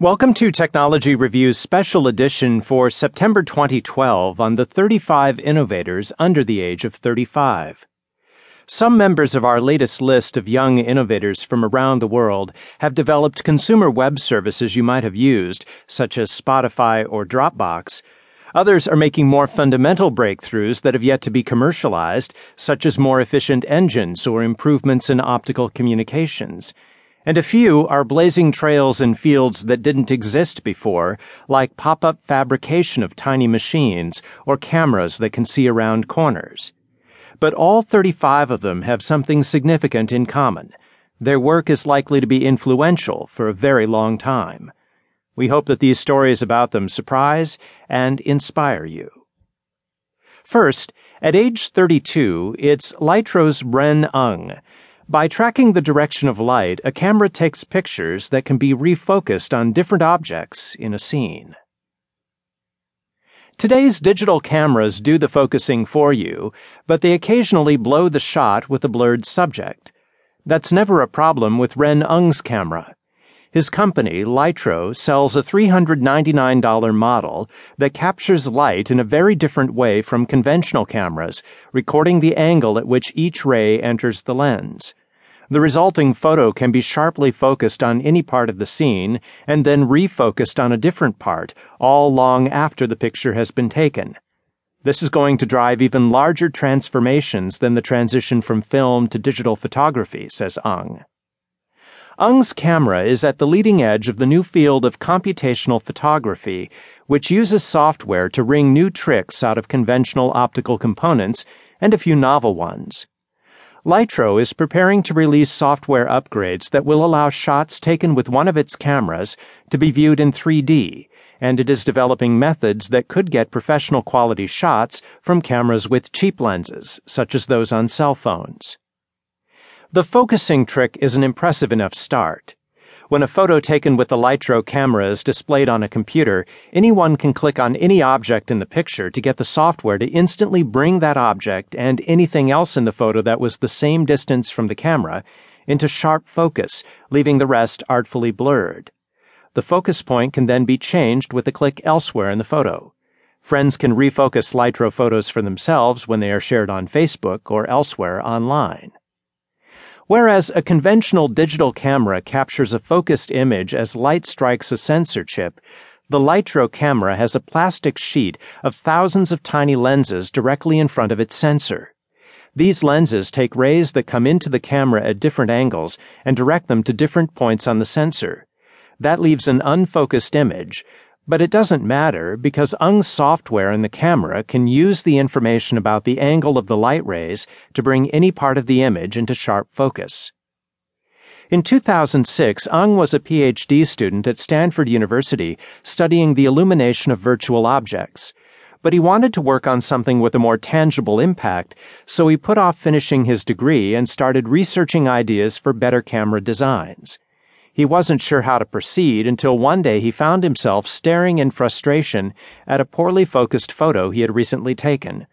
Welcome to Technology Review's special edition for September 2012 on the 35 innovators under the age of 35. Some members of our latest list of young innovators from around the world have developed consumer web services you might have used, such as Spotify or Dropbox. Others are making more fundamental breakthroughs that have yet to be commercialized, such as more efficient engines or improvements in optical communications and a few are blazing trails in fields that didn't exist before, like pop up fabrication of tiny machines or cameras that can see around corners. But all 35 of them have something significant in common. Their work is likely to be influential for a very long time. We hope that these stories about them surprise and inspire you. First, at age 32, it's Lytro's Ren Ng by tracking the direction of light, a camera takes pictures that can be refocused on different objects in a scene. Today's digital cameras do the focusing for you, but they occasionally blow the shot with a blurred subject. That's never a problem with Ren Ng's camera. His company, Lytro, sells a $399 model that captures light in a very different way from conventional cameras, recording the angle at which each ray enters the lens. The resulting photo can be sharply focused on any part of the scene and then refocused on a different part, all long after the picture has been taken. This is going to drive even larger transformations than the transition from film to digital photography, says Ng. Ng's camera is at the leading edge of the new field of computational photography, which uses software to wring new tricks out of conventional optical components and a few novel ones. Lytro is preparing to release software upgrades that will allow shots taken with one of its cameras to be viewed in 3D, and it is developing methods that could get professional quality shots from cameras with cheap lenses, such as those on cell phones. The focusing trick is an impressive enough start. When a photo taken with the Lytro camera is displayed on a computer, anyone can click on any object in the picture to get the software to instantly bring that object and anything else in the photo that was the same distance from the camera into sharp focus, leaving the rest artfully blurred. The focus point can then be changed with a click elsewhere in the photo. Friends can refocus Lytro photos for themselves when they are shared on Facebook or elsewhere online. Whereas a conventional digital camera captures a focused image as light strikes a sensor chip, the Lytro camera has a plastic sheet of thousands of tiny lenses directly in front of its sensor. These lenses take rays that come into the camera at different angles and direct them to different points on the sensor. That leaves an unfocused image, but it doesn't matter because Ng's software in the camera can use the information about the angle of the light rays to bring any part of the image into sharp focus. In 2006, Ng was a PhD student at Stanford University studying the illumination of virtual objects. But he wanted to work on something with a more tangible impact, so he put off finishing his degree and started researching ideas for better camera designs. He wasn't sure how to proceed until one day he found himself staring in frustration at a poorly focused photo he had recently taken.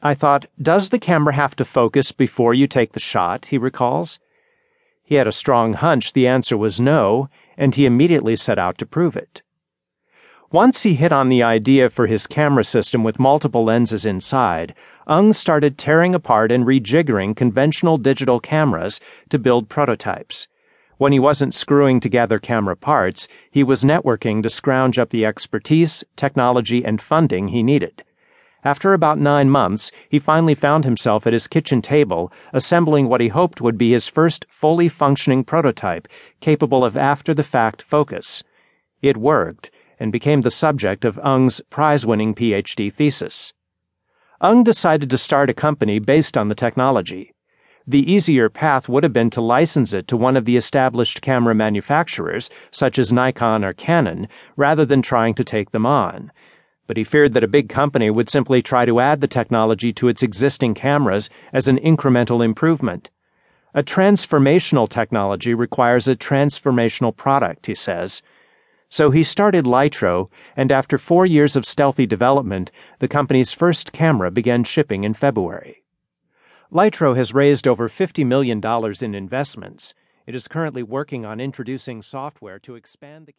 I thought, does the camera have to focus before you take the shot? He recalls. He had a strong hunch the answer was no, and he immediately set out to prove it. Once he hit on the idea for his camera system with multiple lenses inside, Ng started tearing apart and rejiggering conventional digital cameras to build prototypes. When he wasn't screwing together camera parts, he was networking to scrounge up the expertise, technology, and funding he needed. After about nine months, he finally found himself at his kitchen table, assembling what he hoped would be his first fully functioning prototype, capable of after the fact focus. It worked, and became the subject of Ng's prize winning PhD thesis. Ng decided to start a company based on the technology. The easier path would have been to license it to one of the established camera manufacturers, such as Nikon or Canon, rather than trying to take them on. But he feared that a big company would simply try to add the technology to its existing cameras as an incremental improvement. A transformational technology requires a transformational product, he says. So he started Lytro, and after four years of stealthy development, the company's first camera began shipping in February. Lytro has raised over $50 million in investments. It is currently working on introducing software to expand the